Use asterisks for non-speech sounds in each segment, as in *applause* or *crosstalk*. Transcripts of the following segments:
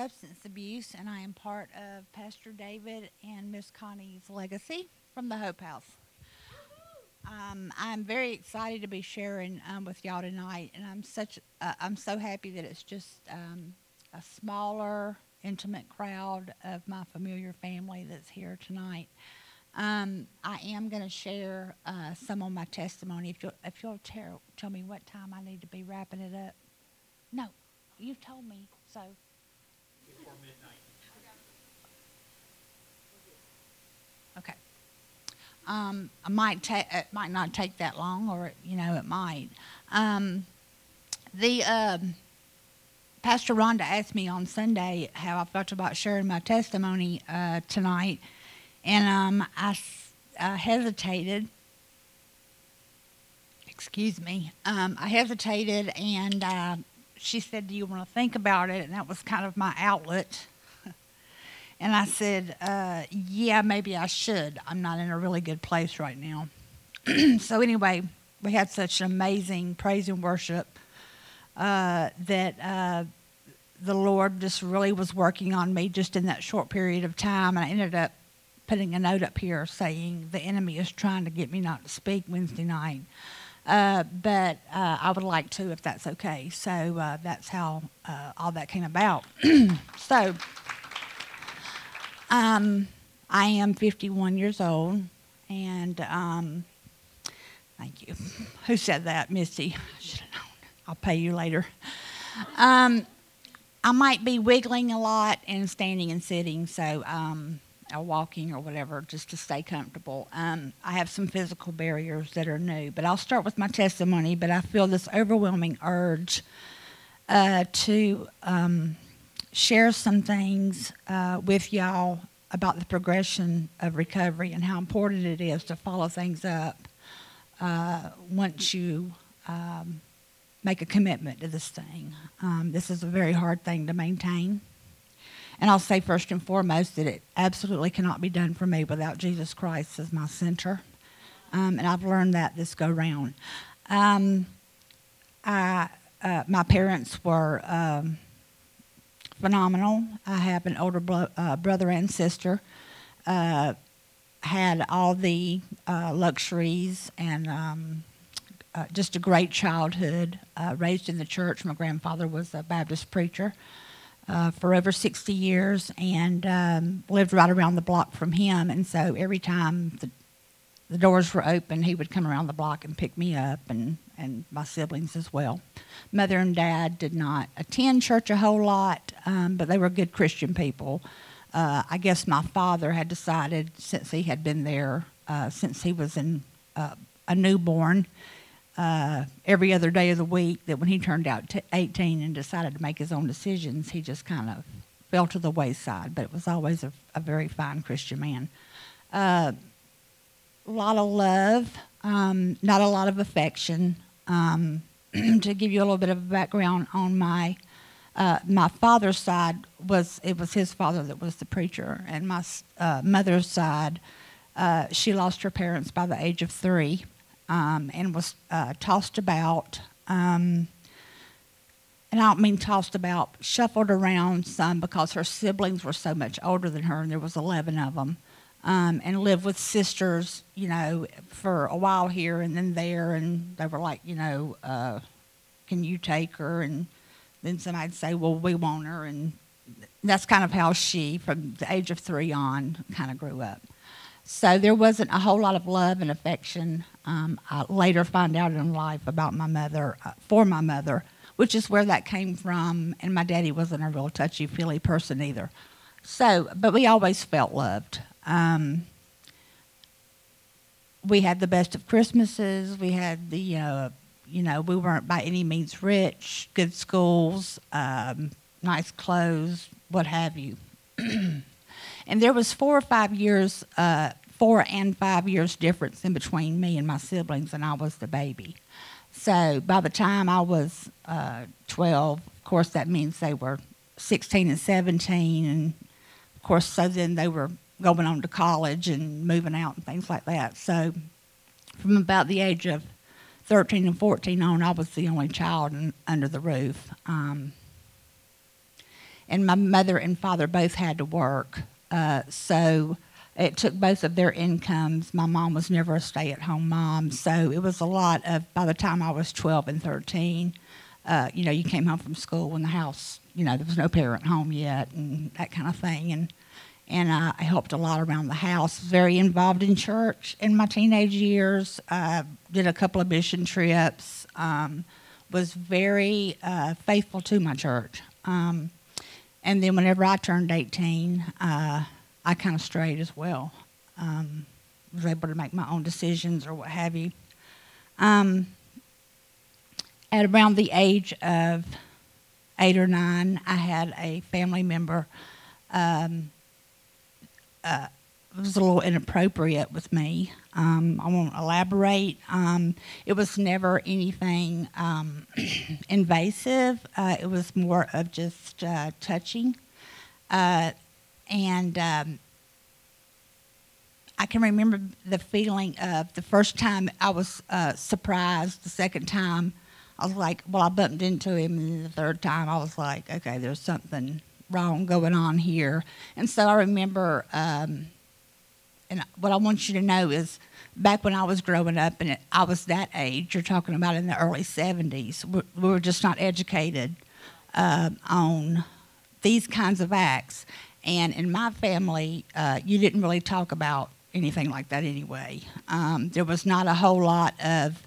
substance abuse, and I am part of Pastor David and Miss Connie's legacy from the Hope House. Um, I'm very excited to be sharing um, with y'all tonight, and I'm such uh, I'm so happy that it's just um, a smaller, intimate crowd of my familiar family that's here tonight. Um, I am going to share uh, some of my testimony. If you'll, if you'll tell, tell me what time I need to be wrapping it up. No, you've told me so. before midnight. Okay. Um, I might take it might not take that long, or you know it might. Um, the um, Pastor Rhonda asked me on Sunday how I felt about sharing my testimony uh, tonight, and um, I hesitated. Excuse me. Um, I hesitated, and uh, she said, "Do you want to think about it?" And that was kind of my outlet. And I said, uh, Yeah, maybe I should. I'm not in a really good place right now. *clears throat* so, anyway, we had such an amazing praise and worship uh, that uh, the Lord just really was working on me just in that short period of time. And I ended up putting a note up here saying, The enemy is trying to get me not to speak Wednesday night. Uh, but uh, I would like to if that's okay. So uh, that's how uh, all that came about. *clears throat* so, um, I am 51 years old, and um, thank you. *laughs* Who said that, Misty? I should have known. I'll pay you later. Um, I might be wiggling a lot and standing and sitting, so um, or walking or whatever, just to stay comfortable. Um, I have some physical barriers that are new, but I'll start with my testimony. But I feel this overwhelming urge uh, to um, share some things uh, with y'all about the progression of recovery and how important it is to follow things up uh, once you um, make a commitment to this thing. Um, this is a very hard thing to maintain. And I'll say first and foremost that it absolutely cannot be done for me without Jesus Christ as my center. Um, and I've learned that this go round. Um, I, uh, my parents were um, phenomenal. I have an older bro- uh, brother and sister. Uh, had all the uh, luxuries and um, uh, just a great childhood. Uh, raised in the church. My grandfather was a Baptist preacher for over 60 years and um, lived right around the block from him. And so every time the, the doors were open, he would come around the block and pick me up and, and my siblings as well. Mother and dad did not attend church a whole lot, um, but they were good Christian people. Uh, I guess my father had decided, since he had been there, uh, since he was in uh, a newborn, uh, every other day of the week, that when he turned out to 18 and decided to make his own decisions, he just kind of fell to the wayside. But it was always a, a very fine Christian man. Uh, a lot of love, um, not a lot of affection. Um, *clears throat* to give you a little bit of background on my uh, my father's side was it was his father that was the preacher, and my uh, mother's side, uh, she lost her parents by the age of three, um, and was uh, tossed about. Um, and I don't mean tossed about, shuffled around some because her siblings were so much older than her, and there was eleven of them um, and lived with sisters, you know, for a while here and then there. And they were like, you know, uh, can you take her? And then somebody'd say, well, we want her. And that's kind of how she, from the age of three on, kind of grew up. So there wasn't a whole lot of love and affection. Um, I later find out in life about my mother, uh, for my mother, which is where that came from. And my daddy wasn't a real touchy feely person either. So, but we always felt loved. Um, we had the best of Christmases. We had the, uh, you know, we weren't by any means rich, good schools, um, nice clothes, what have you. *clears throat* and there was four or five years, uh, four and five years difference in between me and my siblings, and I was the baby. So by the time I was uh, 12, of course, that means they were 16 and 17, and of course, so then they were going on to college and moving out and things like that. So from about the age of 13 and 14 on, I was the only child in, under the roof. Um, and my mother and father both had to work. Uh, so it took both of their incomes. My mom was never a stay at home mom. So it was a lot of, by the time I was 12 and 13, uh, you know, you came home from school when the house, you know, there was no parent home yet and that kind of thing. And, and I helped a lot around the house. Very involved in church in my teenage years. Uh, did a couple of mission trips. Um, was very uh, faithful to my church. Um, and then whenever I turned 18, uh, I kind of strayed as well. Um, was able to make my own decisions or what have you. Um, at around the age of eight or nine, I had a family member. Um, uh, it was a little inappropriate with me. Um, I won't elaborate. Um, it was never anything um, *clears throat* invasive. Uh, it was more of just uh, touching. Uh, and um, I can remember the feeling of the first time I was uh, surprised, the second time I was like, well, I bumped into him, and the third time I was like, okay, there's something wrong going on here. And so I remember, um, and what I want you to know is back when I was growing up and I was that age, you're talking about in the early 70s, we were just not educated uh, on these kinds of acts. And in my family, uh, you didn't really talk about anything like that anyway. Um, there was not a whole lot of,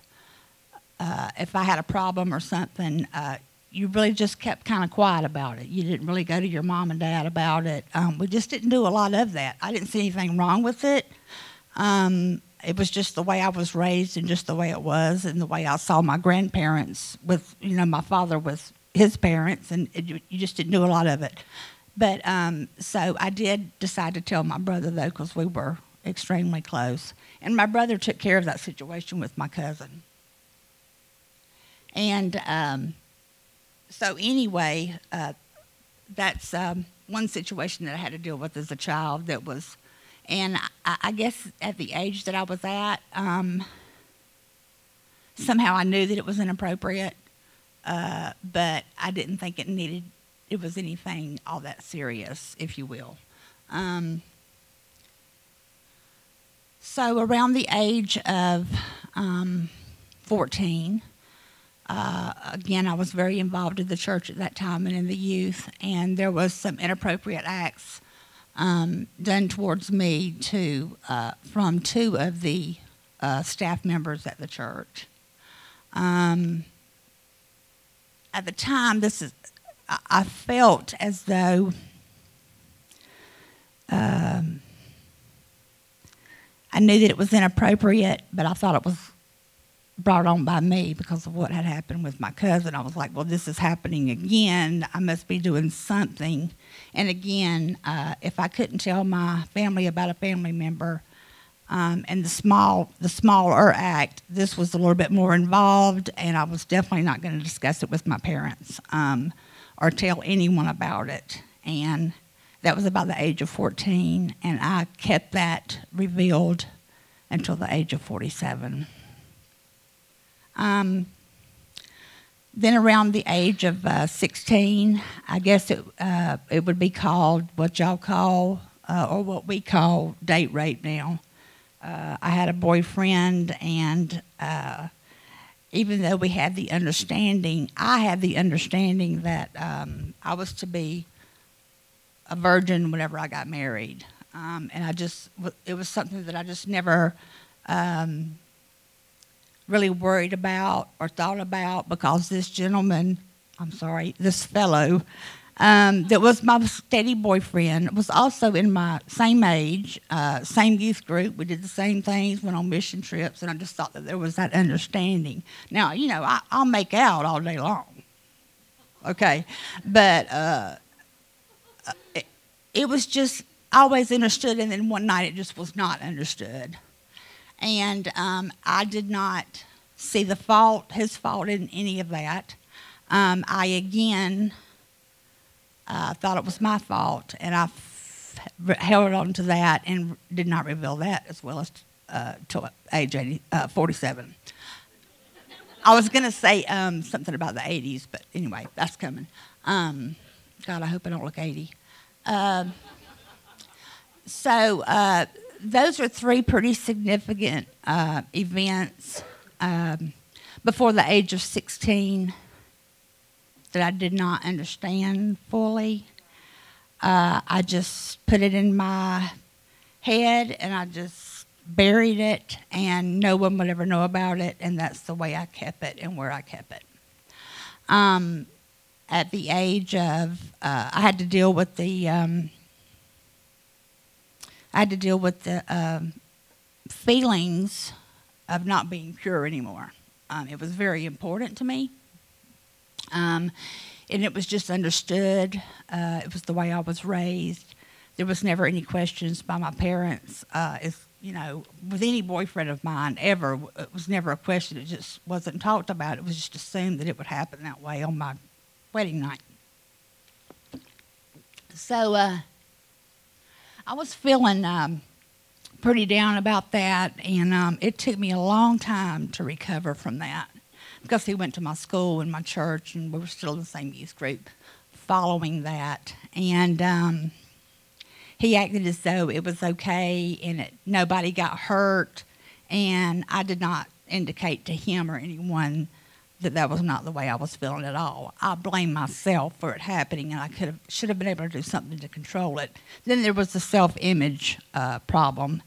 uh, if I had a problem or something, uh, you really just kept kind of quiet about it. You didn't really go to your mom and dad about it. Um, we just didn't do a lot of that. I didn't see anything wrong with it. Um, it was just the way I was raised and just the way it was and the way I saw my grandparents with, you know, my father with his parents, and it, you just didn't do a lot of it. But um, so I did decide to tell my brother, though, because we were extremely close. And my brother took care of that situation with my cousin. And um, so, anyway, uh, that's um, one situation that I had to deal with as a child that was, and I, I guess at the age that I was at, um, somehow I knew that it was inappropriate, uh, but I didn't think it needed, it was anything all that serious, if you will. Um, so, around the age of um, 14, uh, again, I was very involved in the church at that time and in the youth, and there was some inappropriate acts um, done towards me to uh, from two of the uh, staff members at the church. Um, at the time, this is I, I felt as though. Um, I knew that it was inappropriate, but I thought it was brought on by me because of what had happened with my cousin. I was like, well, this is happening again. I must be doing something. And again, uh, if I couldn't tell my family about a family member, um, and the small, the smaller act, this was a little bit more involved, and I was definitely not going to discuss it with my parents um, or tell anyone about it. And that was about the age of 14, and I kept that revealed until the age of 47. Um, then around the age of uh, 16, I guess it, uh, it would be called what y'all call, uh, or what we call date rape now. Uh, I had a boyfriend, and uh, even though we had the understanding, I had the understanding that um, I was to be a virgin whenever I got married. Um, and I just, it was something that I just never um, really worried about or thought about because this gentleman, I'm sorry, this fellow, um, that was my steady boyfriend, was also in my same age, uh, same youth group. We did the same things, went on mission trips, and I just thought that there was that understanding. Now, you know, I, will make out all day long, okay, but uh, it, it was just always understood, and then one night it just was not understood. And um, I did not see the fault, his fault in any of that. Um, I again uh, thought it was my fault, and I f- held on to that and did not reveal that as well as uh, age 80, uh, 47. I was going to say um, something about the 80s, but anyway, that's coming. Um, God, I hope I don't look 80. Um, so uh, those are three pretty significant uh, events um, before the age of 16 that I did not understand fully. Uh, I just put it in my head and I just buried it, and no one would ever know about it, and that's the way I kept it and where I kept it. Um, at the age of, uh, I had to deal with the, um, I had to deal with the um, feelings of not being pure anymore. Um, it was very important to me. Um, and it was just understood. Uh, it was the way I was raised. There was never any questions by my parents. Uh, if you know, with any boyfriend of mine ever, it was never a question. It just wasn't talked about. It was just assumed that it would happen that way on my wedding night. So uh, I was feeling um, pretty down about that, and um, it took me a long time to recover from that because he went to my school and my church, and we were still in the same youth group following that. And um, he acted as though it was okay and it, nobody got hurt, and I did not indicate to him or anyone that that was not the way I was feeling at all. I blame myself for it happening, and I could have should have been able to do something to control it. Then there was the self-image uh, problem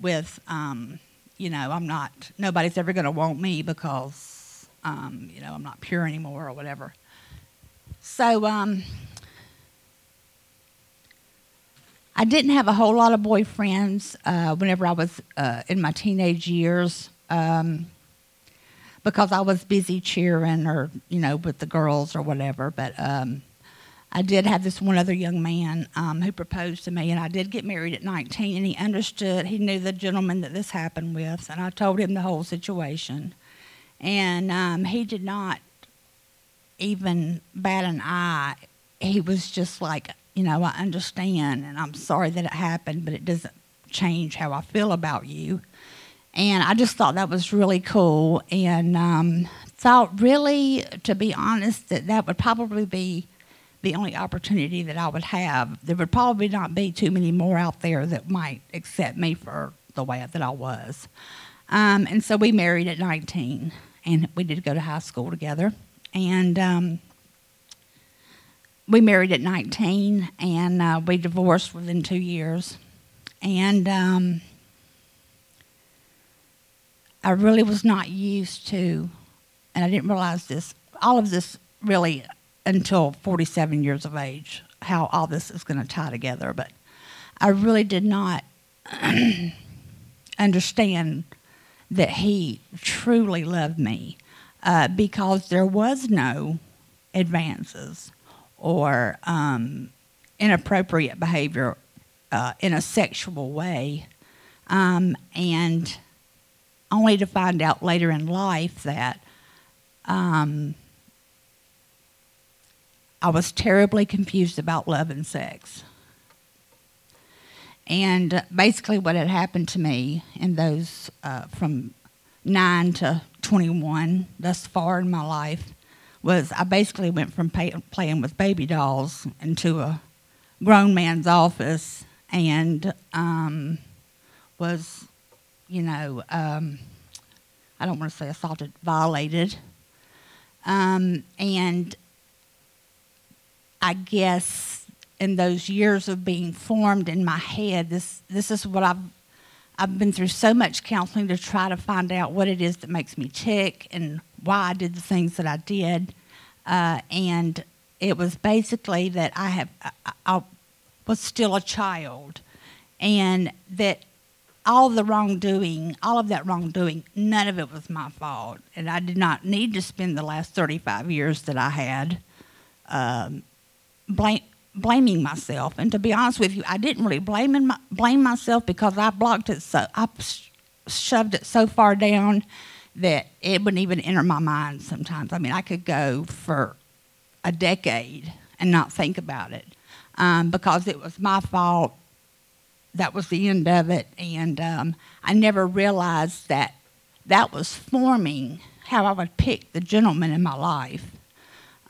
with, um, you know, I'm not. Nobody's ever going to want me because, um, you know, I'm not pure anymore or whatever. So um, I didn't have a whole lot of boyfriends uh, whenever I was uh, in my teenage years. Um, because I was busy cheering or, you know, with the girls or whatever. But um, I did have this one other young man um, who proposed to me, and I did get married at 19, and he understood, he knew the gentleman that this happened with, and I told him the whole situation. And um, he did not even bat an eye. He was just like, you know, I understand, and I'm sorry that it happened, but it doesn't change how I feel about you. And I just thought that was really cool and um, thought, really, to be honest, that that would probably be the only opportunity that I would have. There would probably not be too many more out there that might accept me for the way that I was. Um, and so we married at 19, and we did go to high school together. And um, we married at 19, and uh, we divorced within two years. And um, I really was not used to, and I didn't realize this, all of this really until 47 years of age, how all this is going to tie together. But I really did not *clears throat* understand that he truly loved me uh, because there was no advances or um, inappropriate behavior uh, in a sexual way. Um, and only to find out later in life that um, I was terribly confused about love and sex. And basically, what had happened to me in those uh, from 9 to 21, thus far in my life, was I basically went from pay, playing with baby dolls into a grown man's office and um, was you know, um, I don't want to say assaulted, violated. Um, and I guess in those years of being formed in my head, this this is what I've I've been through so much counseling to try to find out what it is that makes me tick and why I did the things that I did. Uh, and it was basically that I have I, I was still a child, and that all the wrongdoing, all of that wrongdoing, none of it was my fault. And I did not need to spend the last 35 years that I had um, blame, blaming myself. And to be honest with you, I didn't really blame, my, blame myself because I blocked it so, I shoved it so far down that it wouldn't even enter my mind sometimes. I mean, I could go for a decade and not think about it um, because it was my fault that was the end of it. And um, I never realized that that was forming how I would pick the gentleman in my life.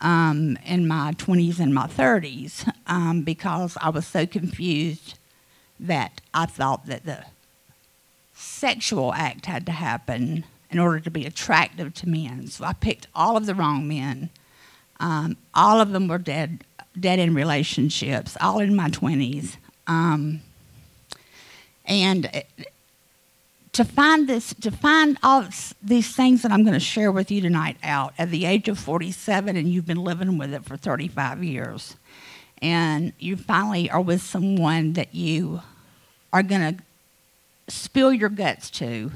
um, in my 20s and my 30s um, because I was so confused that I thought that the sexual act had to happen in order to be attractive to men. So I picked all of the wrong men. Um, all of them were dead, dead in relationships, all in my 20s. Um, and to find this, to find all these things that I'm going to share with you tonight out at the age of 47, and you've been living with it for 35 years, and you finally are with someone that you are going to spill your guts to,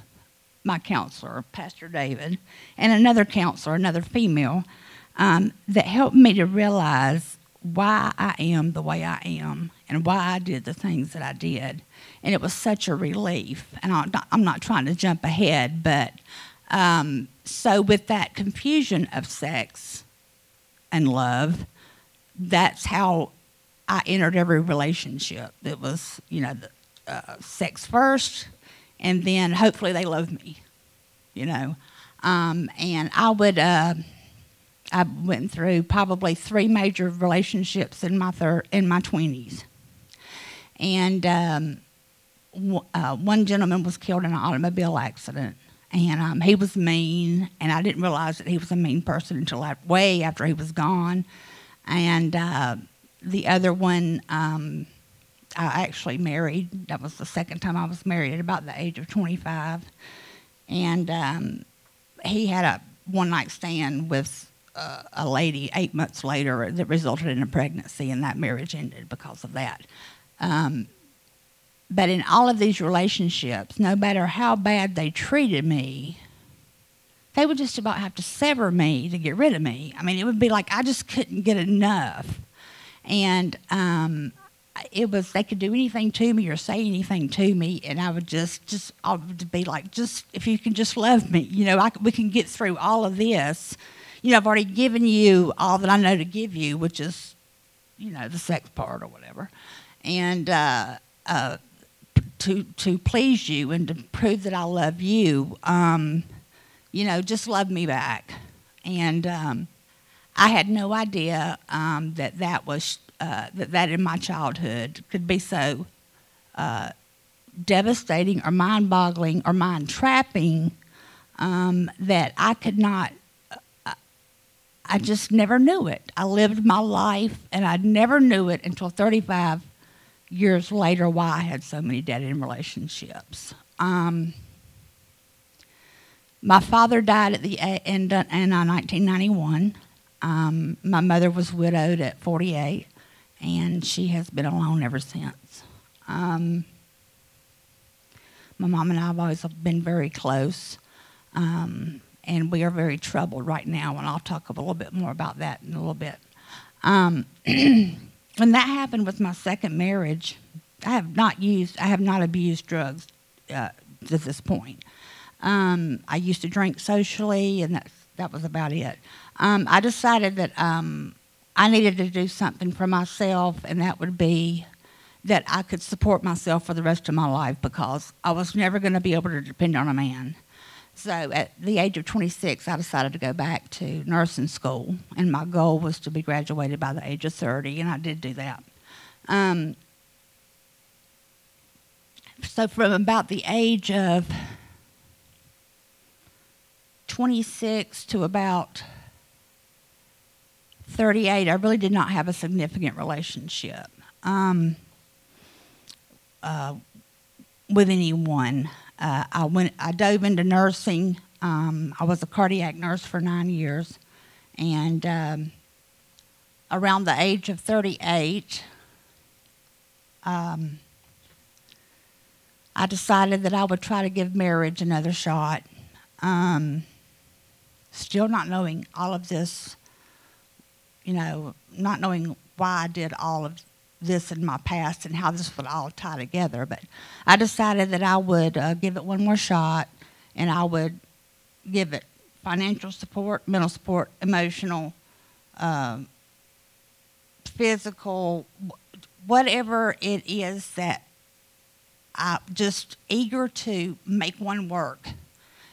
my counselor, Pastor David, and another counselor, another female, um, that helped me to realize why I am the way I am and why I did the things that I did. And it was such a relief. And I'm not, I'm not trying to jump ahead, but um, so with that confusion of sex and love, that's how I entered every relationship. It was, you know, uh, sex first, and then hopefully they love me, you know. Um, and I would. Uh, I went through probably three major relationships in my third in my twenties, and um, w- uh, one gentleman was killed in an automobile accident, and um, he was mean, and I didn't realize that he was a mean person until I, way after he was gone, and uh, the other one. Um, I actually married. That was the second time I was married at about the age of 25. And um, he had a one night stand with uh, a lady eight months later that resulted in a pregnancy, and that marriage ended because of that. Um, but in all of these relationships, no matter how bad they treated me, they would just about have to sever me to get rid of me. I mean, it would be like I just couldn't get enough. And um, it was they could do anything to me or say anything to me, and I would just just I would be like, just if you can just love me, you know, I, we can get through all of this. You know, I've already given you all that I know to give you, which is, you know, the sex part or whatever, and uh, uh, to to please you and to prove that I love you, um, you know, just love me back, and um, I had no idea um, that that was uh, that that in my childhood could be so uh, devastating or mind boggling or mind trapping um, that I could not. I just never knew it. I lived my life and I never knew it until 35 years later why I had so many dead end relationships. Um, my father died at the end in 1991. Um, my mother was widowed at 48 and she has been alone ever since. Um, my mom and I have always been very close, um, and we are very troubled right now, and I'll talk a little bit more about that in a little bit. Um, *clears throat* when that happened with my second marriage, I have not used, I have not abused drugs uh, to this point. Um, I used to drink socially, and that that was about it. Um, I decided that um, I needed to do something for myself, and that would be that I could support myself for the rest of my life because I was never going to be able to depend on a man. So at the age of 26, I decided to go back to nursing school, and my goal was to be graduated by the age of 30, and I did do that. Um, so from about the age of 26 to about 38, I really did not have a significant relationship um, uh, with anyone. Uh, I went, I dove into nursing. Um, I was a cardiac nurse for nine years, and um, around the age of 38, um, I decided that I would try to give marriage another shot. Um, still not knowing all of this you know, not knowing why I did all of this in my past and how this would all tie together. But I decided that I would uh, give it one more shot and I would give it financial support, mental support, emotional, uh, physical, whatever it is that I'm just eager to make one work.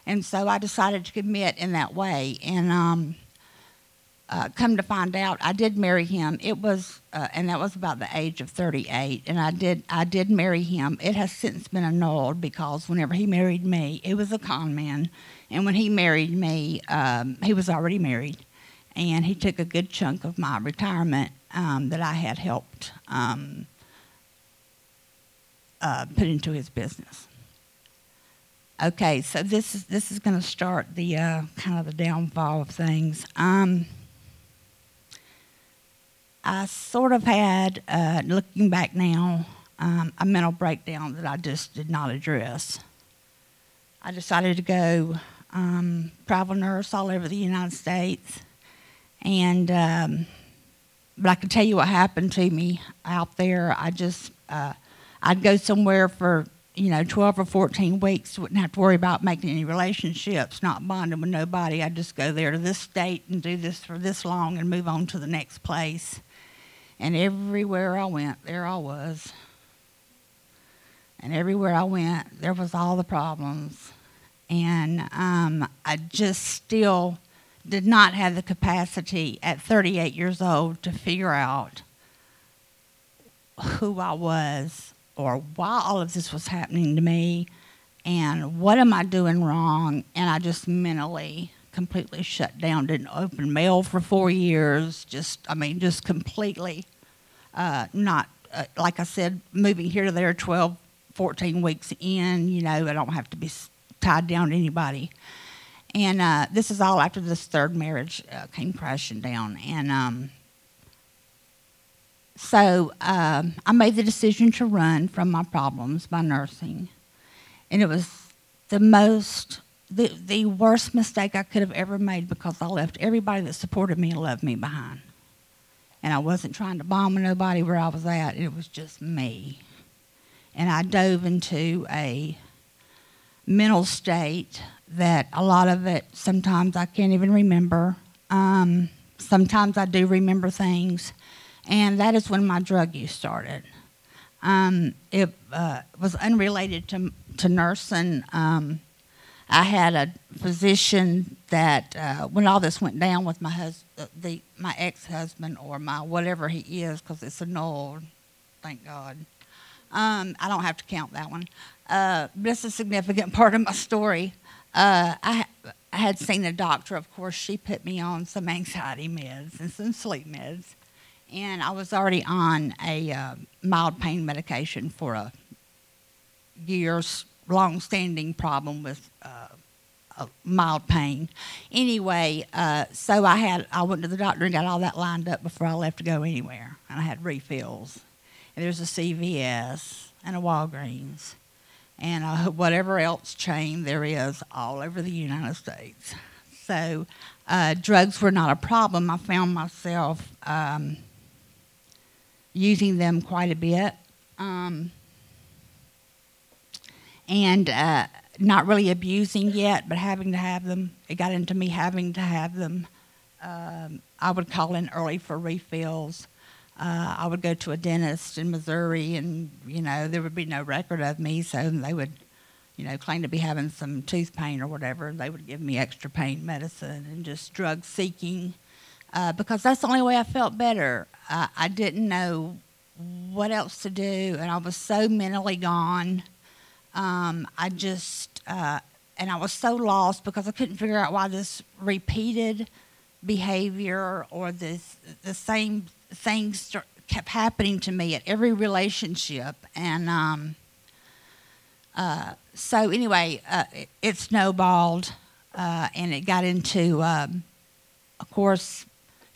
And so I decided to commit in that way. And um, uh, come to find out, I did marry him. It was, uh, and that was about the age of 38. And I did, I did marry him. It has since been annulled because whenever he married me, it was a con man. And when he married me, um, he was already married, and he took a good chunk of my retirement um, that I had helped um, uh, put into his business. Okay, so this is this is going to start the uh, kind of the downfall of things. I sort of had, uh, looking back now, um, a mental breakdown that I just did not address. I decided to go um, travel nurse all over the United States, and um, but I can tell you what happened to me out there. I just uh, I'd go somewhere for you know 12 or 14 weeks, wouldn't have to worry about making any relationships, not bonding with nobody. I'd just go there to this state and do this for this long and move on to the next place. And everywhere I went, there I was. And everywhere I went, there was all the problems. And um, I just still did not have the capacity at 38 years old to figure out who I was or why all of this was happening to me and what am I doing wrong. And I just mentally completely shut down, didn't open mail for four years, just, I mean, just completely uh, not, uh, like I said, moving here to there 12, 14 weeks in, you know, I don't have to be tied down to anybody. And uh, this is all after this third marriage uh, came crashing down. And um, so um, I made the decision to run from my problems by nursing. And it was the most, the, the worst mistake I could have ever made because I left everybody that supported me and loved me behind. And I wasn't trying to bomb nobody where I was at, it was just me. And I dove into a mental state that a lot of it sometimes I can't even remember. Um, sometimes I do remember things, and that is when my drug use started. Um, it uh, was unrelated to to nursing. Um, I had a physician that uh, when all this went down with my hus- the my ex husband or my whatever he is because it's annulled, thank God. Um, I don't have to count that one. Uh, a significant *laughs* part of my story. Uh, I, I had seen a doctor. Of course, she put me on some anxiety meds and some sleep meds, and I was already on a uh, mild pain medication for a years long-standing problem with uh, mild pain. Anyway, uh, so I had I went to the doctor and got all that lined up before I left to go anywhere, and I had refills. And there's a CVS and a Walgreens and uh, *laughs* whatever else chain there is all over the United States. So uh, drugs were not a problem. I found myself um, using them quite a bit. Um, and uh, not really abusing yet, but having to have them. It got into me having to have them. Um, I would call in early for refills. Uh, I would go to a dentist in Missouri, and you know there would be no record of me, so they would, you know, claim to be having some tooth pain or whatever. They would give me extra pain medicine and just drug seeking, uh, because that's the only way I felt better. I didn't know what else to do, and I was so mentally gone. Um, I just, uh, and I was so lost because I couldn't figure out why this repeated behavior or this the same things kept happening to me at every relationship, and um, uh, so anyway, uh, it, it, snowballed, uh, and it got into, um, of course,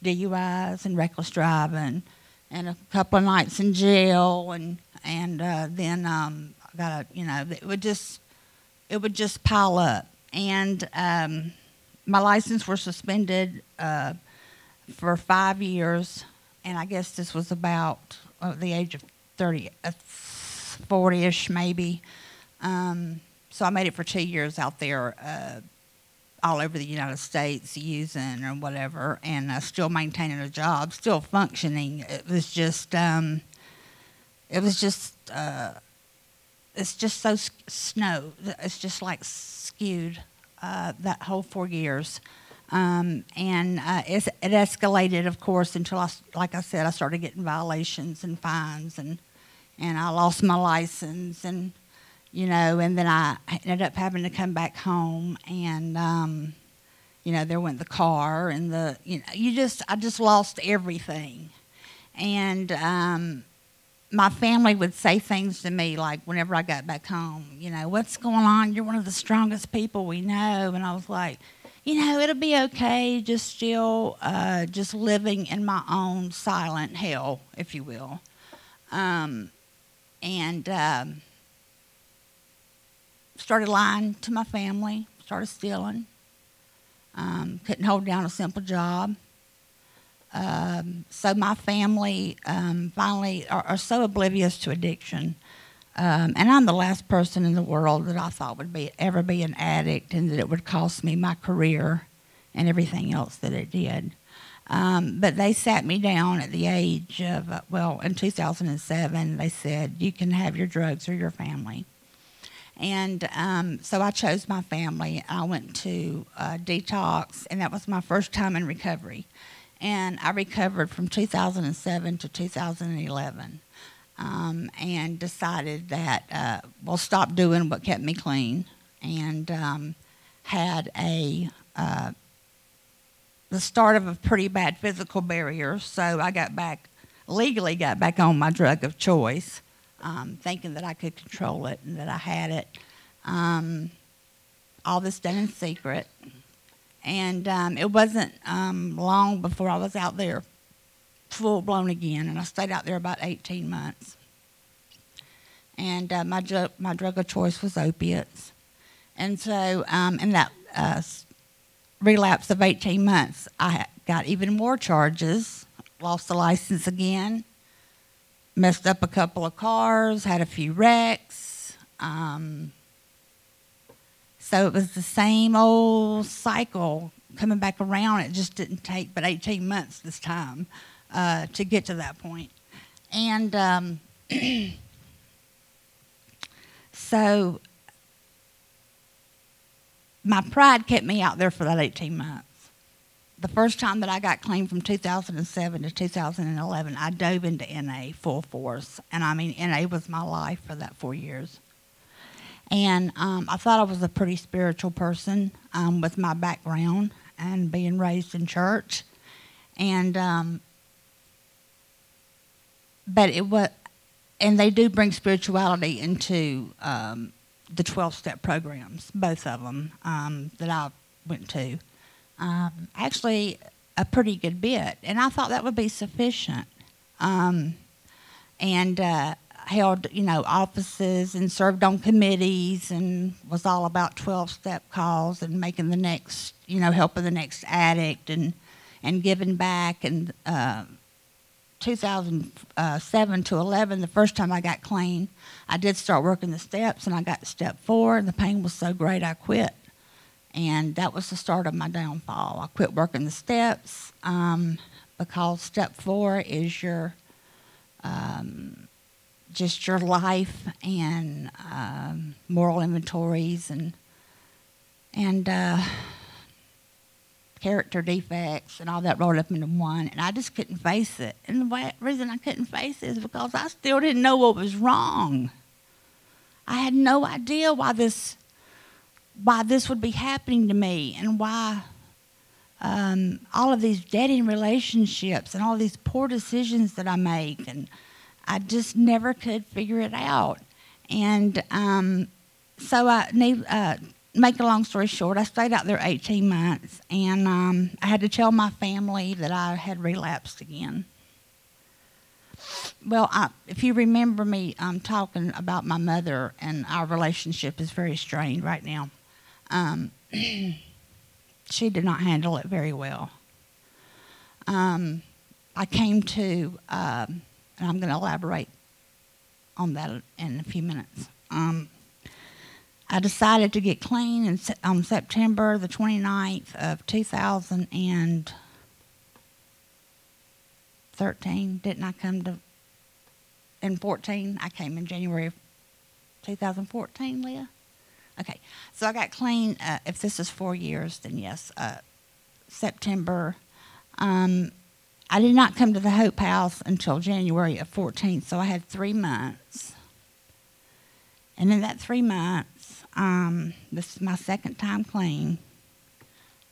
DUIs and reckless driving, and a couple of nights in jail, and and uh, then um, I got a, you know, it would just it would just pile up, and um, my license was suspended uh, for five years and I guess this was about uh, the age of 30, uh, 40-ish maybe. Um, so I made it for two years out there, uh, all over the United States, using or whatever, and uh, still maintaining a job, still functioning. It was just, um, it was just, uh, it's just so snow. It's just like skewed uh, that whole four years. Um, and uh, it's, it escalated, of course, until I, like I said, I started getting violations and fines, and and I lost my license, and you know, and then I ended up having to come back home, and um, you know, there went the car, and the you know, you just I just lost everything, and um, my family would say things to me like whenever I got back home, you know, what's going on? You're one of the strongest people we know, and I was like you know, it'll be okay, just still uh, just living in my own silent hell, if you will. Um, and um, started lying to my family, started stealing, um, couldn't hold down a simple job. Um, so my family um, finally are, are so oblivious to addiction. Um, and I'm the last person in the world that I thought would be ever be an addict and that it would cost me my career and everything else that it did. Um, but they sat me down at the age of, uh, well, in 2007, they said, you can have your drugs or your family. And um, so I chose my family. I went to uh, detox, and that was my first time in recovery. And I recovered from 2007 to 2011 um, and decided that uh, we'll stop doing what kept me clean and um, had a uh, the start of a pretty bad physical barrier. So I got back legally got back on my drug of choice, um, thinking that I could control it and that I had it. Um, all this done in secret, and um, it wasn't um, long before I was out there full blown again, and I stayed out there about 18 months. And uh, my drug my drug of choice was opiates, and so um, in that uh, relapse of 18 months, I got even more charges, lost the license again, messed up a couple of cars, had a few wrecks. Um, so it was the same old cycle coming back around. It just didn't take but 18 months this time uh, to get to that point. And um, *clears throat* so my pride kept me out there for that 18 months. The first time that I got clean from 2007 to 2011, I dove into NA full force. And I mean, NA was my life for that four years. And um, I thought I was a pretty spiritual person um, with my background and being raised in church. And, um, but it was, and they do bring spirituality into um, the 12 step programs, both of them um, that I went to. Um, actually, a pretty good bit. And I thought that would be sufficient. And uh, held, you know, offices and served on committees and was all about 12 step calls and making the next, you know, helping the next addict and, and giving back. And uh, 2007 to 11, the first time I got clean, I did start working the steps and I got step four and the pain was so great I quit. And that was the start of my downfall. I quit working the steps um, because step four is your um, just your life and um, moral inventories and and uh, character defects and all that rolled up into one, and I just couldn't face it. And the way, reason I couldn't face it is because I still didn't know what was wrong. I had no idea why this why this would be happening to me and why um, all of these dead end relationships and all these poor decisions that I make and I just never could figure it out. And um, so I need uh, make a long story short. I stayed out there 18 months, and um, I had to tell my family that I had relapsed again. Well, I, if you remember me um, talking about my mother and our relationship is very strained right now. Um, *clears throat* she did not handle it very well. Um, I came to, um, and I'm going to elaborate on that in a few minutes. Um, I decided to get clean in, on September the 29th of 2013. Didn't I come to, in 14? I came in January of 2014, Leah? Okay, so I got clean. Uh, if this is four years, then yes, uh, September. Um, I did not come to the Hope House until January of 14, so I had three months. And in that three months, um, this is my second time clean.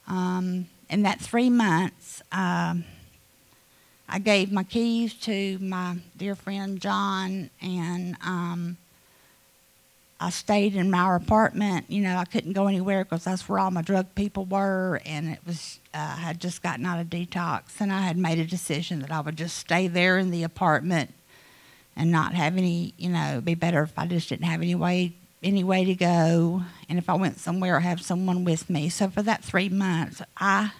Um, in that three months, um, I gave my keys to my dear friend John, and um, I stayed in my apartment. You know, I couldn't go anywhere because that's where all my drug people were, and it was uh, I had just gotten out of detox, and I had made a decision that I would just stay there in the apartment and not have any. You know, it'd be better if I just didn't have any way any way to go, and if I went somewhere, I have someone with me. So for that three months, I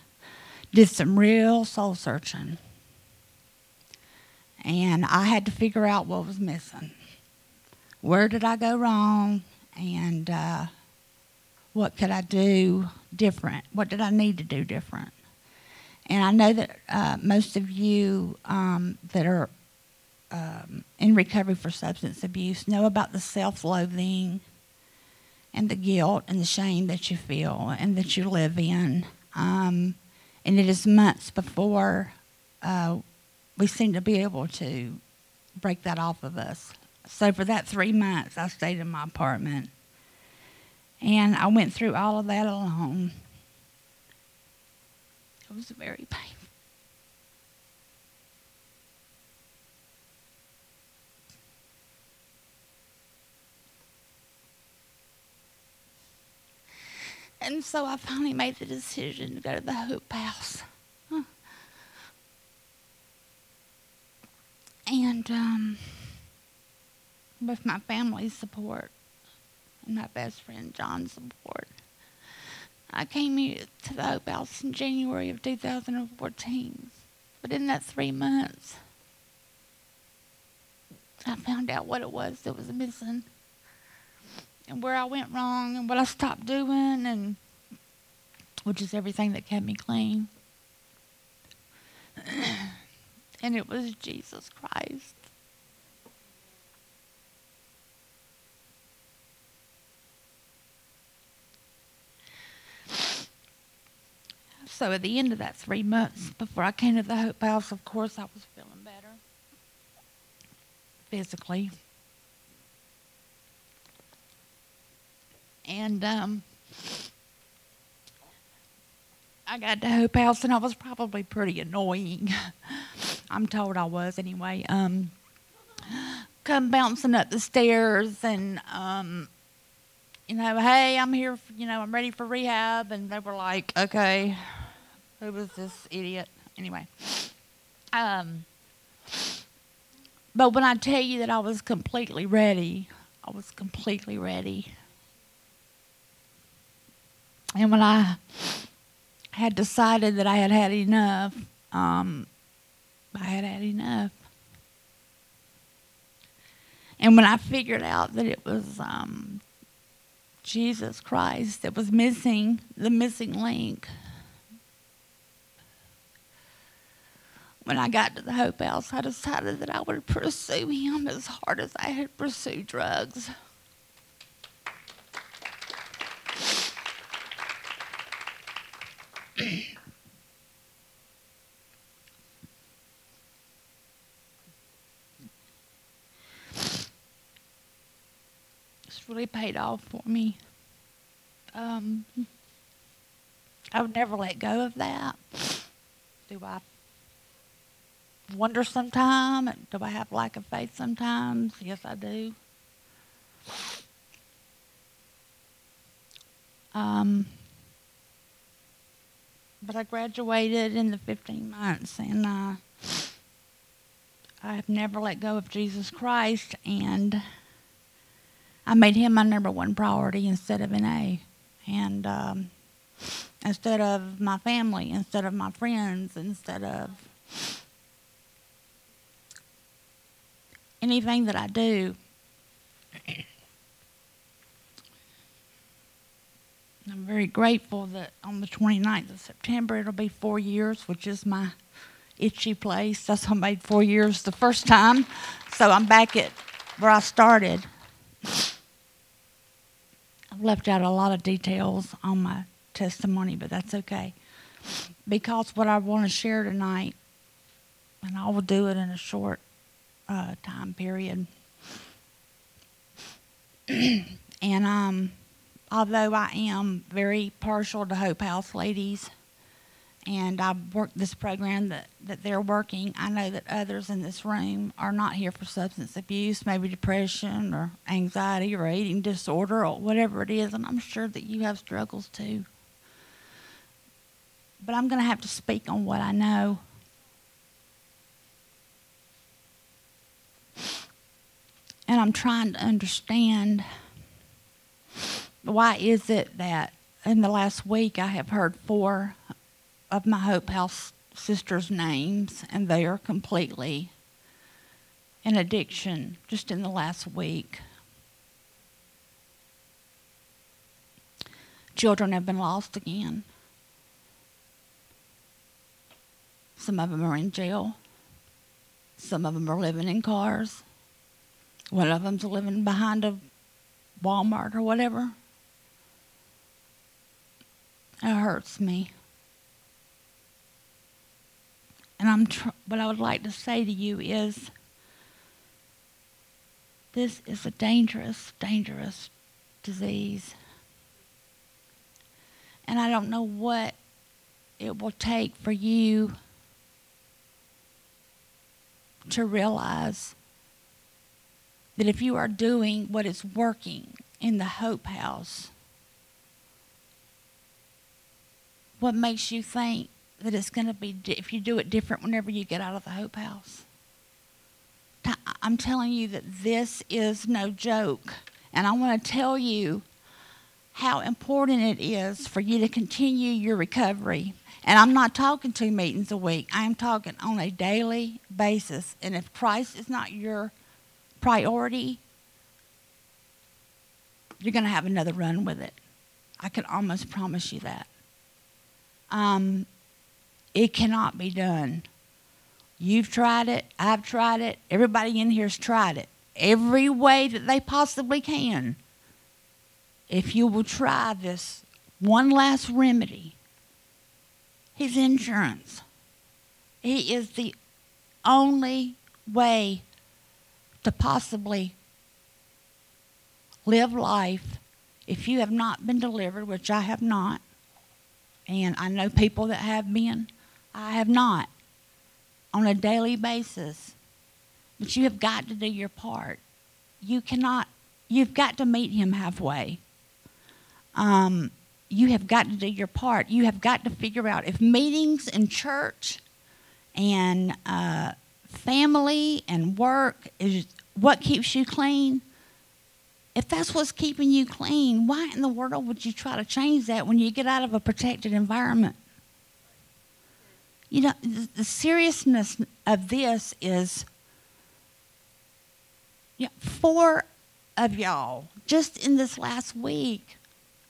did some real soul searching, and I had to figure out what was missing where did I go wrong and uh, what could I do different? What did I need to do different? And I know that uh, most of you um, that are um, in recovery for substance abuse know about the self loathing and the guilt and the shame that you feel and that you live in. Um, and it is months before uh, we seem to be able to break that off of us. So for that three months, I stayed in my apartment. And I went through all of that alone. It was very painful. And so I finally made the decision to go to the Hope House. And um, with my family's support and my best friend John's support. I came here to the Hope House in January of 2014. But in that three months, I found out what it was that was missing and where I went wrong and what I stopped doing and which is everything that kept me clean. *clears throat* and it was Jesus Christ. So at the end of that three months before I came to the Hope House, of course, I was feeling better physically. And um, I got to Hope House, and I was probably pretty annoying. *laughs* I'm told I was anyway. Um, come bouncing up the stairs and um, you know, hey, I'm here, for, you know, I'm ready for rehab. And they were like, okay, who was this idiot? Anyway. Um, but when I tell you that I was completely ready, I was completely ready. And when I had decided that I had had enough, um, I had had enough. And when I figured out that it was um, Jesus Christ that was missing, the missing link, when I got to the Hope House, I decided that I would pursue him as hard as I had pursued drugs. *clears throat* it's really paid off for me. Um, I would never let go of that. Do I wonder sometimes? Do I have lack of faith sometimes? Yes, I do. Um, but I graduated in the 15 months, and uh, I have never let go of Jesus Christ, and I made him my number one priority instead of NA, and um, instead of my family, instead of my friends, instead of anything that I do. I'm very grateful that on the 29th of September it'll be four years, which is my itchy place. That's I made four years the first time. So I'm back at where I started. I've left out a lot of details on my testimony, but that's okay. because what I want to share tonight, and I will do it in a short uh, time period. *clears throat* and um, although I am very partial to Hope House ladies, and I've worked this program that, that they're working, I know that others in this room are not here for substance abuse, maybe depression or anxiety or eating disorder or whatever it is, and I'm sure that you have struggles too. But I'm going to have to speak on what I know. And I'm trying to understand why is it that in the last week I have heard four of my Hope House sisters' names, and they are completely in addiction just in the last week. Children have been lost again. Some of them are in jail. Some of them are living in cars. One of them's living behind a Walmart or whatever. It hurts me. And I'm tr- what I would like to say to you is this is a dangerous, dangerous disease. And I don't know what it will take for you to realize that if you are doing what is working in the Hope House, what makes you think that it's going to be if you do it different whenever you get out of the Hope House? I'm telling you that this is no joke. And I want to tell you how important it is for you to continue your recovery. And I'm not talking two meetings a week, I'm talking on a daily basis. And if Christ is not your priority, you're going to have another run with it. I can almost promise you that. Um, it cannot be done. You've tried it, I've tried it, everybody in here's tried it. Every way that they possibly can. If you will try this one last remedy, his insurance. He is the only way to possibly live life if you have not been delivered, which I have not, and I know people that have been, I have not, on a daily basis. But you have got to do your part. You cannot, you've got to meet him halfway. Um, you have got to do your part. You have got to figure out if meetings in church and uh, family and work is what keeps you clean. If that's what's keeping you clean, why in the world would you try to change that when you get out of a protected environment? You know, the, seriousness of this is you know, four of y'all just in this last week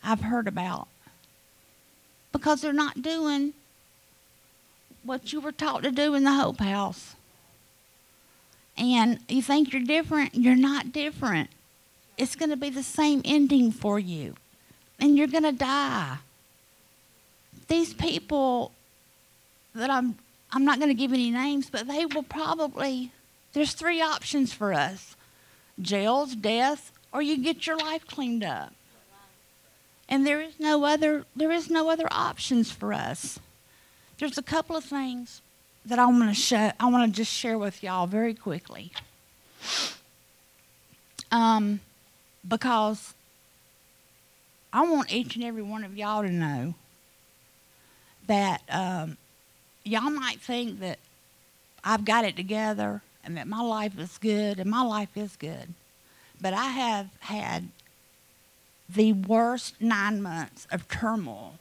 I've heard about because they're not doing what you were taught to do in the Hope House. And you think you're different, you're not different. It's going to be the same ending for you, and you're going to die. These people that I'm I'm not going to give any names, but they will probably there's three options for us. Jails, death, or you get your life cleaned up. And there is no other there is no other options for us. There's a couple of things that I want to show I want to just share with y'all very quickly. Um, because I want each and every one of y'all to know that um, y'all might think that I've got it together and that my life is good, and my life is good. But I have had the worst nine months of turmoil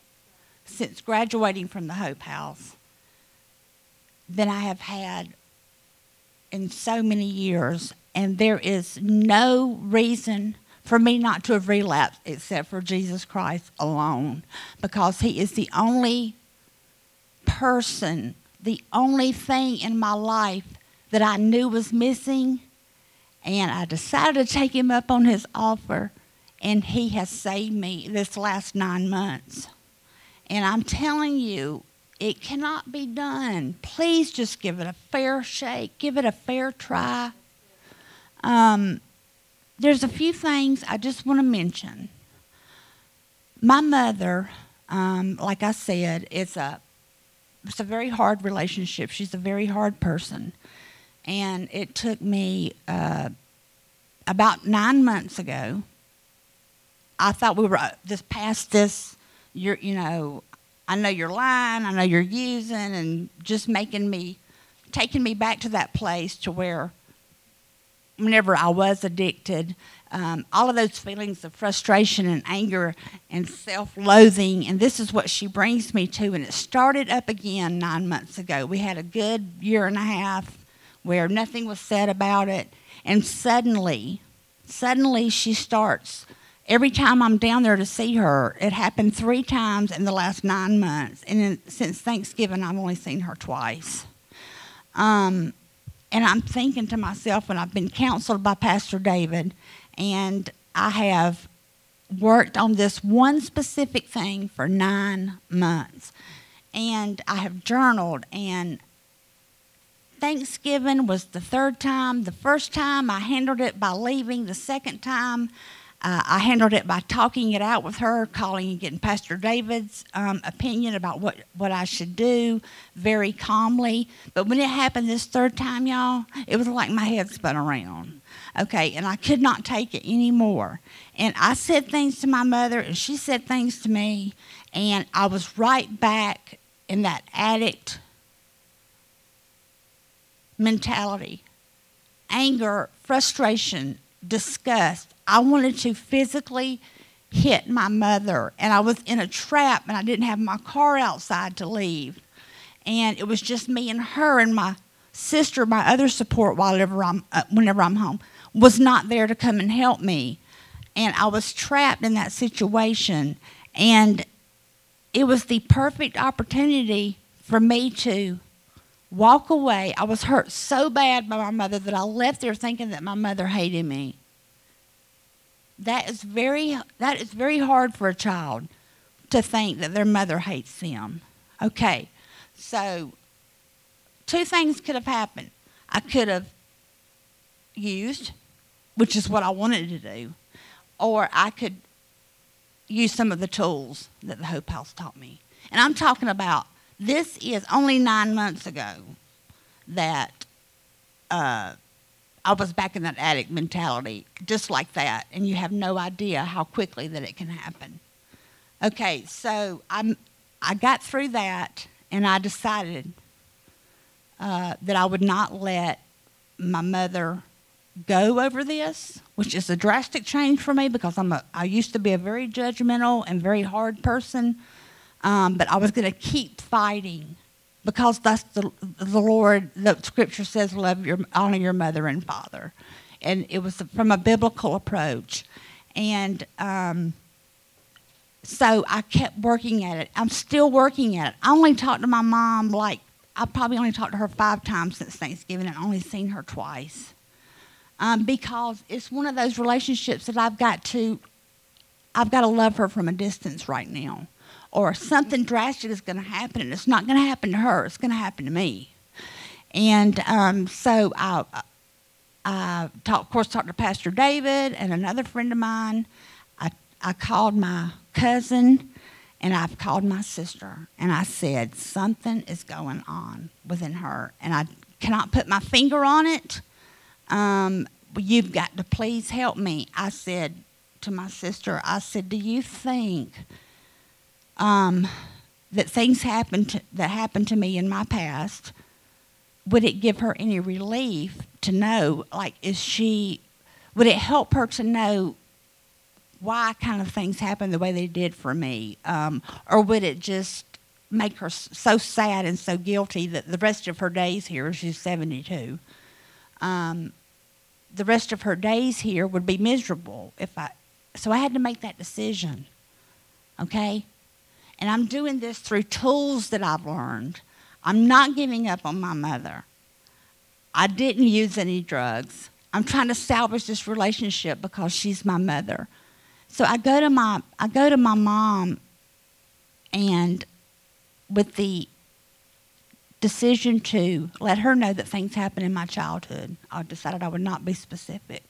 since graduating from the Hope House than I have had in so many years. And there is no reason for me not to have relapsed except for Jesus Christ alone because He is the only person, the only thing in my life that I knew was missing. And I decided to take Him up on His offer, and He has saved me this last nine months. And I'm telling you, It cannot be done. Please just give it a fair shake, give it a fair try. Um, there's a few things I just want to mention. My mother, um, like I said, it's a it's a very hard relationship. She's a very hard person, and it took me uh, about nine months ago. I thought we were uh, just past this. You know, I know you're lying. I know you're using, and just making me, taking me back to that place to where whenever I was addicted, um, all of those feelings of frustration and anger and self loathing, and this is what she brings me to. And it started up again nine months ago. We had a good year and a half where nothing was said about it, and suddenly, suddenly she starts. Every time I'm down there to see her, it happened three times in the last nine months, and in, since Thanksgiving, I've only seen her twice. Um, and I'm thinking to myself, and I've been counseled by Pastor David, and I have worked on this one specific thing for nine months. And I have journaled, and Thanksgiving was the third time. The first time I handled it by leaving, the second time uh, I handled it by talking it out with her, calling and getting Pastor David's um, opinion about what, what I should do very calmly. But when it happened this third time, y'all, it was like my head spun around. Okay, and I could not take it anymore. And I said things to my mother, and she said things to me, and I was right back in that addict mentality anger, frustration, disgust, I wanted to physically hit my mother, and I was in a trap, and I didn't have my car outside to leave. And it was just me and her, and my sister, my other support, whenever I'm, uh, whenever I'm home, was not there to come and help me. And I was trapped in that situation. And it was the perfect opportunity for me to walk away. I was hurt so bad by my mother that I left there thinking that my mother hated me that is very that is very hard for a child to think that their mother hates them. Okay, so two things could have happened. I could have used, which is what I wanted to do, or I could use some of the tools that the Hope House taught me. And I'm talking about this is only nine months ago that uh, I was back in that addict mentality, just like that, and you have no idea how quickly that it can happen. Okay, so I'm, I got through that, and I decided uh, that I would not let my mother go over this, which is a drastic change for me because I'm a, I used to be a very judgmental and very hard person, um, but I was going to keep fighting because that's the, the Lord, the scripture says, love your, honor your mother and father. And it was from a biblical approach. And um, so I kept working at it. I'm still working at it. I only talked to my mom like, I probably only talked to her five times since Thanksgiving and only seen her twice. Um, because it's one of those relationships that I've got to, I've got to love her from a distance right now or something drastic is going to happen, and it's not going to happen to her. It's going to happen to me. And um, so I, I of course, talked to Pastor David and another friend of mine. I, I called my cousin and I've called my sister and I said, something is going on within her. And I cannot put my finger on it. Um, you've got to please help me. I said to my sister, I said, Do you think um, that things happened to, that happened to me in my past, would it give her any relief to know, like, is she, would it help her to know why kind of things happened the way they did for me? Um, or would it just make her so sad and so guilty that the rest of her days here, she's 72, um, the rest of her days here would be miserable if I, so I had to make that decision. Okay? And I'm doing this through tools that I've learned. I'm not giving up on my mother. I didn't use any drugs. I'm trying to salvage this relationship because she's my mother. So I go to my I go to my mom and with the decision to let her know that things happened in my childhood. I decided I would not be specific.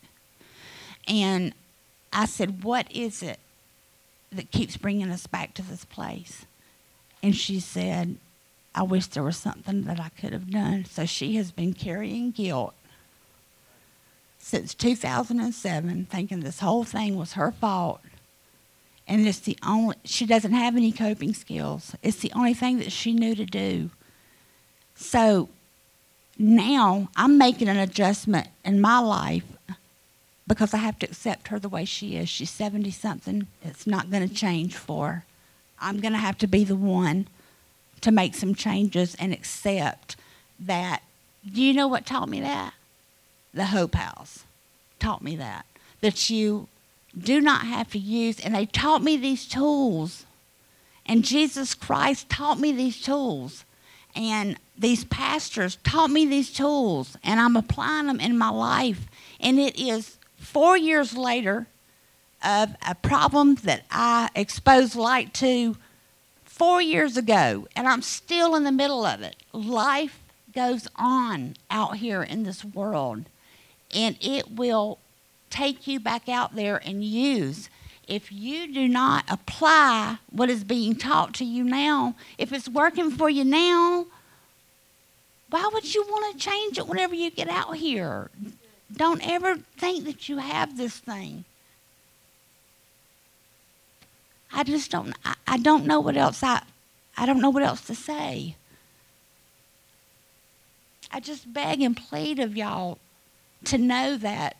And I said, What is it that keeps bringing us back to this place? And she said, I wish there was something that I could have done. So she has been carrying guilt since 2007, thinking this whole thing was her fault. And it's the only, she doesn't have any coping skills. It's the only thing that she knew to do. So now I'm making an adjustment in my life because I have to accept her the way she is. She's 70 something. It's not going to change for her. I'm going to have to be the one to make some changes and accept that. Do you know what taught me that? The Hope House taught me that. That you do not have to use, and they taught me these tools. And Jesus Christ taught me these tools. And these pastors taught me these tools, and I'm applying them in my life. And it is four years later of a problem that I exposed light to four years ago, and I'm still in the middle of it. Life goes on out here in this world, and it will take you back out there and use. If you do not apply what is being taught to you now, if it's working for you now, why would you want to change it whenever you get out here? Don't ever think that you have this thing. I just don't I, I don't know what else I I don't know what else to say. I just beg and plead of y'all to know that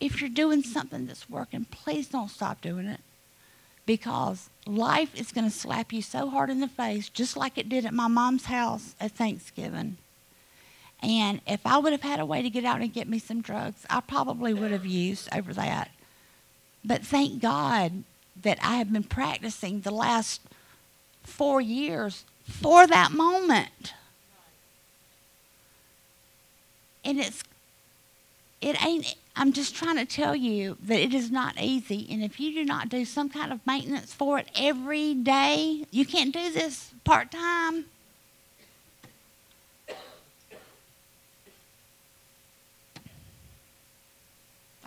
if you're doing something that's working, please don't stop doing it. Because life is going to slap you so hard in the face, just like it did at my mom's house at Thanksgiving. And if I would have had a way to get out and get me some drugs, I probably would have used over that. But thank God that I have been practicing the last four years for that moment. And it's, it ain't, I'm just trying to tell you that it is not easy. And if you do not do some kind of maintenance for it every day, you can't do this part time.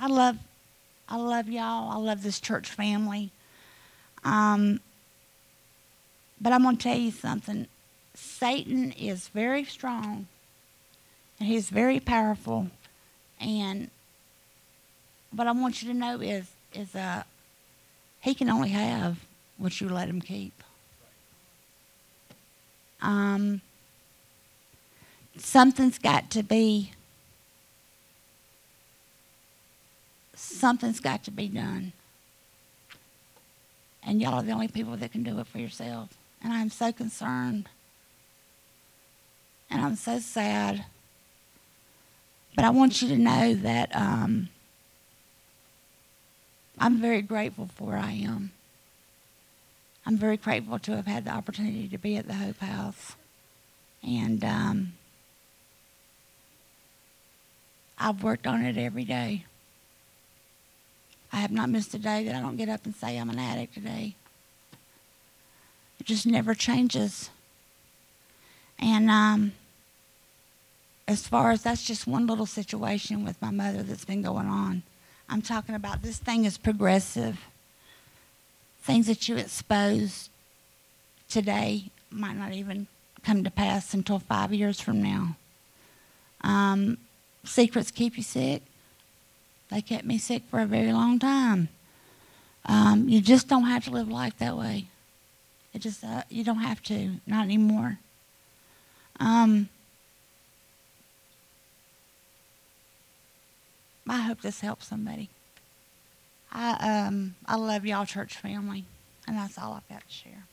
I love, I love y'all. I love this church family. Um, but I'm going to tell you something. Satan is very strong, and he's very powerful. And what I want you to know is, is uh, he can only have what you let him keep. Um, something's got to be something's got to be done. And y'all are the only people that can do it for yourself. And I'm so concerned. And I'm so sad. But I want you to know that um, I'm very grateful for where I am. I'm very grateful to have had the opportunity to be at the Hope House. And um, I've worked on it every day. I have not missed a day that I don't get up and say I'm an addict today. It just never changes. And um, as far as that's just one little situation with my mother that's been going on, I'm talking about this thing is progressive. Things that you expose today might not even come to pass until five years from now. Um, secrets keep you sick. They kept me sick for a very long time. Um, you just don't have to live life that way. It just uh, you don't have to, not anymore. Um, I hope this helps somebody. I um I love y'all, church family, and that's all I've got to share.